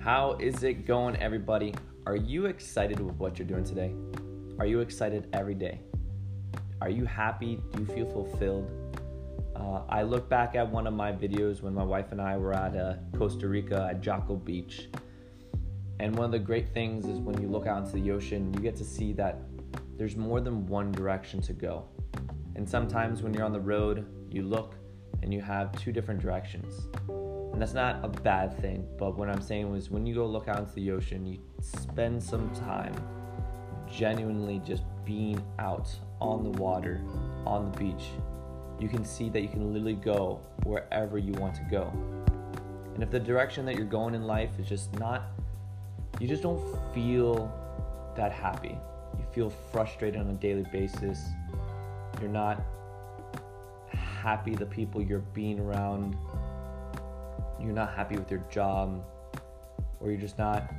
How is it going, everybody? Are you excited with what you're doing today? Are you excited every day? Are you happy? Do you feel fulfilled? Uh, I look back at one of my videos when my wife and I were at uh, Costa Rica at Jaco Beach. And one of the great things is when you look out into the ocean, you get to see that there's more than one direction to go. And sometimes when you're on the road, you look and you have two different directions. And that's not a bad thing, but what I'm saying was when you go look out into the ocean, you spend some time genuinely just being out on the water, on the beach. You can see that you can literally go wherever you want to go. And if the direction that you're going in life is just not, you just don't feel that happy. You feel frustrated on a daily basis. You're not happy the people you're being around you're not happy with your job or you're just not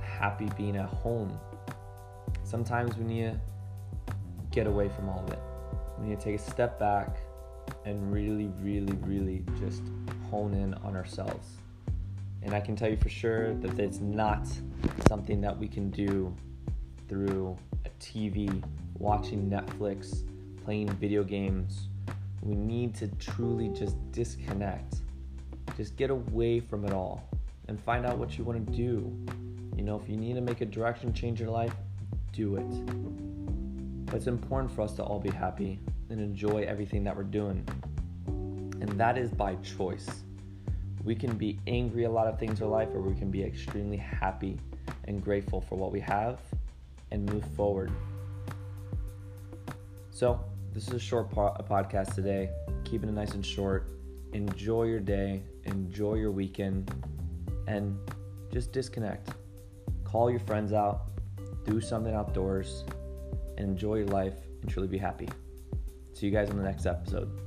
happy being at home. Sometimes we need to get away from all of it. We need to take a step back and really, really, really just hone in on ourselves. And I can tell you for sure that it's not something that we can do through a TV, watching Netflix, playing video games. We need to truly just disconnect just get away from it all and find out what you want to do. You know, if you need to make a direction change your life, do it. But it's important for us to all be happy and enjoy everything that we're doing. And that is by choice. We can be angry a lot of things in life, or we can be extremely happy and grateful for what we have and move forward. So, this is a short po- podcast today, keeping it nice and short enjoy your day, enjoy your weekend, and just disconnect. Call your friends out, do something outdoors, and enjoy your life and truly be happy. See you guys on the next episode.